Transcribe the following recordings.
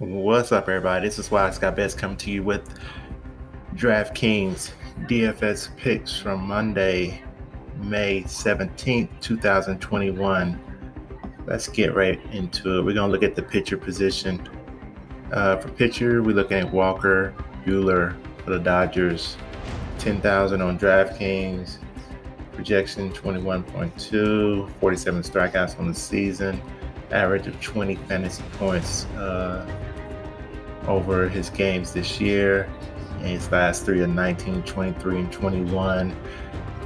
What's up, everybody? This is Wise Got Best coming to you with DraftKings DFS picks from Monday, May 17th, 2021. Let's get right into it. We're going to look at the pitcher position. Uh, for pitcher, we're looking at Walker Buehler for the Dodgers. 10,000 on DraftKings. Projection 21.2, 47 strikeouts on the season, average of 20 fantasy points uh, over his games this year. And his last three are 19, 23, and 21.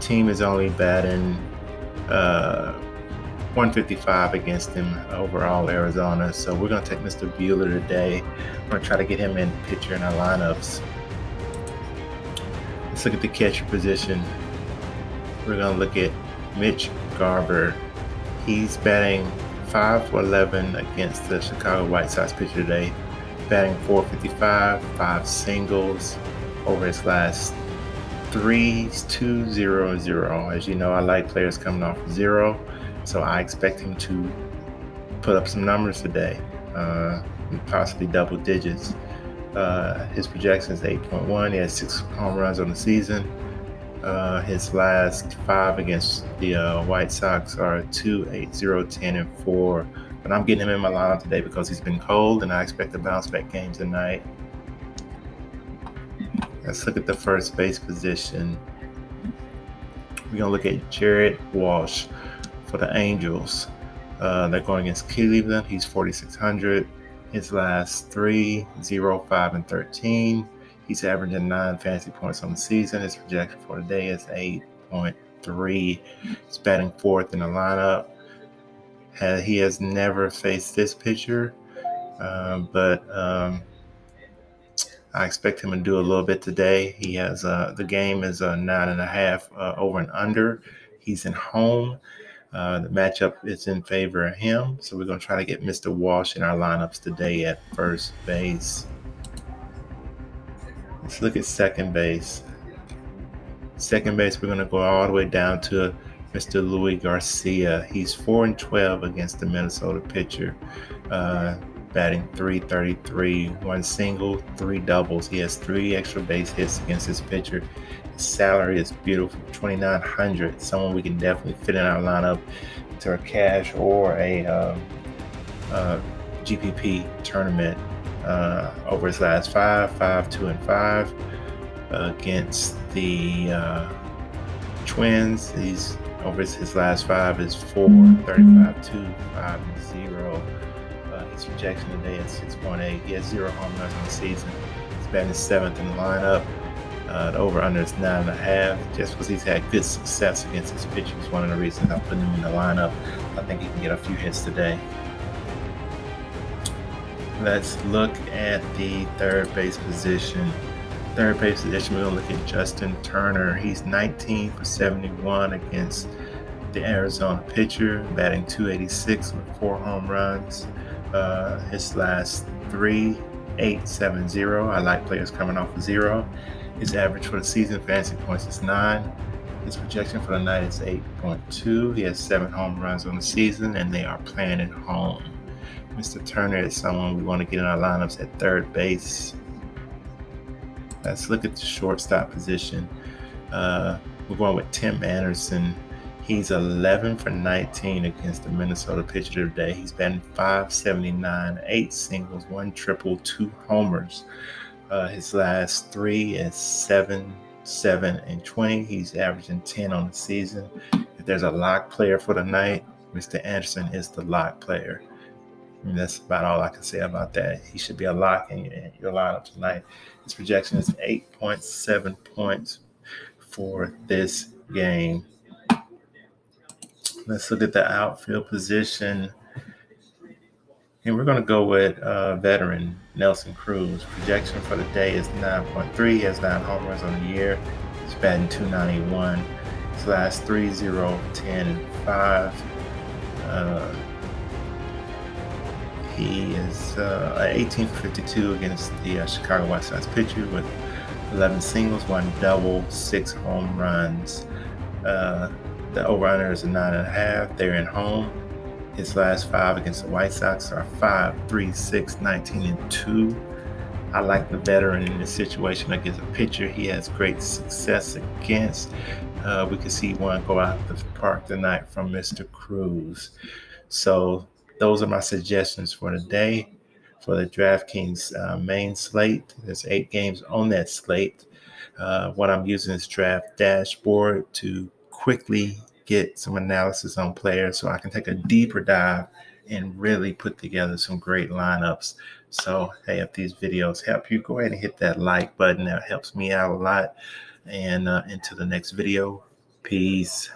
Team is only batting uh, 155 against him overall, Arizona. So we're going to take Mr. Buehler today. We're going to try to get him in pitcher in our lineups. Let's look at the catcher position. We're going to look at Mitch Garver. He's batting 5 for 11 against the Chicago White Sox pitcher today, batting 455, five singles over his last three, two, zero, zero. As you know, I like players coming off zero, so I expect him to put up some numbers today, uh, possibly double digits. Uh, his projection is 8.1. He has six home runs on the season. Uh, his last five against the uh, White Sox are 2, 8, 0, 10, and 4. But I'm getting him in my lineup today because he's been cold and I expect to bounce back game tonight. Let's look at the first base position. We're going to look at Jared Walsh for the Angels. Uh, they're going against Cleveland. He's 4,600. His last three, 0, 5, and 13. He's averaging nine fantasy points on the season. His projection for the day is 8.3. He's batting fourth in the lineup. He has never faced this pitcher, uh, but um, I expect him to do a little bit today. He has uh, the game is a nine and a half uh, over and under. He's in home. Uh, the matchup is in favor of him, so we're going to try to get Mr. Walsh in our lineups today at first base. Let's look at second base. Second base, we're going to go all the way down to Mr. Louis Garcia. He's 4 and 12 against the Minnesota pitcher, uh, batting 333, one single, three doubles. He has three extra base hits against this pitcher. His salary is beautiful 2900 Someone we can definitely fit in our lineup to a cash or a um, uh, GPP tournament uh, over his last five, five, two, and five against the uh, Twins. He's over his, last five is four, 35, two, five, and zero. Uh, his projection today is 6.8. He has zero home runs in the season. He's batting seventh in the lineup. Uh, the over under is nine and a half. Just because he's had good success against his pitchers, one of the reasons I'm putting him in the lineup. I think he can get a few hits today. Let's look at the third base position. Third base position, we're going to look at Justin Turner. He's 19 for 71 against the Arizona pitcher, batting 286 with four home runs. Uh, his last three, eight, seven, zero. I like players coming off of zero. His average for the season fantasy points is nine. His projection for the night is 8.2. He has seven home runs on the season, and they are playing at home. Mr. Turner is someone we want to get in our lineups at third base. Let's look at the shortstop position. Uh, we're going with Tim Anderson. He's 11 for 19 against the Minnesota pitcher today. He's batting 579, eight singles, one triple, two homers. Uh, his last three is seven, seven, and 20. He's averaging 10 on the season. If there's a lock player for the night, Mr. Anderson is the lock player. And that's about all I can say about that. He should be a lock in your, your lineup tonight. His projection is 8.7 points for this game. Let's look at the outfield position. And we're going to go with uh, veteran Nelson Cruz. Projection for the day is 9.3. He has nine home runs on the year. He's batting 291. His last 3, 0, 10, 5. Uh, he is uh, 18 for 52 against the uh, Chicago White Sox pitcher with 11 singles, one double, six home runs. Uh, the over-under is a nine and a half. They're in home. His last five against the White Sox are 5, 3, 6, 19, and 2. I like the veteran in this situation against a pitcher he has great success against. Uh, we could see one go out the park tonight from Mr. Cruz. So those are my suggestions for today for the DraftKings uh, main slate. There's eight games on that slate. Uh, what I'm using is Draft Dashboard to quickly get some analysis on players so I can take a deeper dive and really put together some great lineups. So, hey, if these videos help you, go ahead and hit that like button. That helps me out a lot. And uh, into the next video. Peace.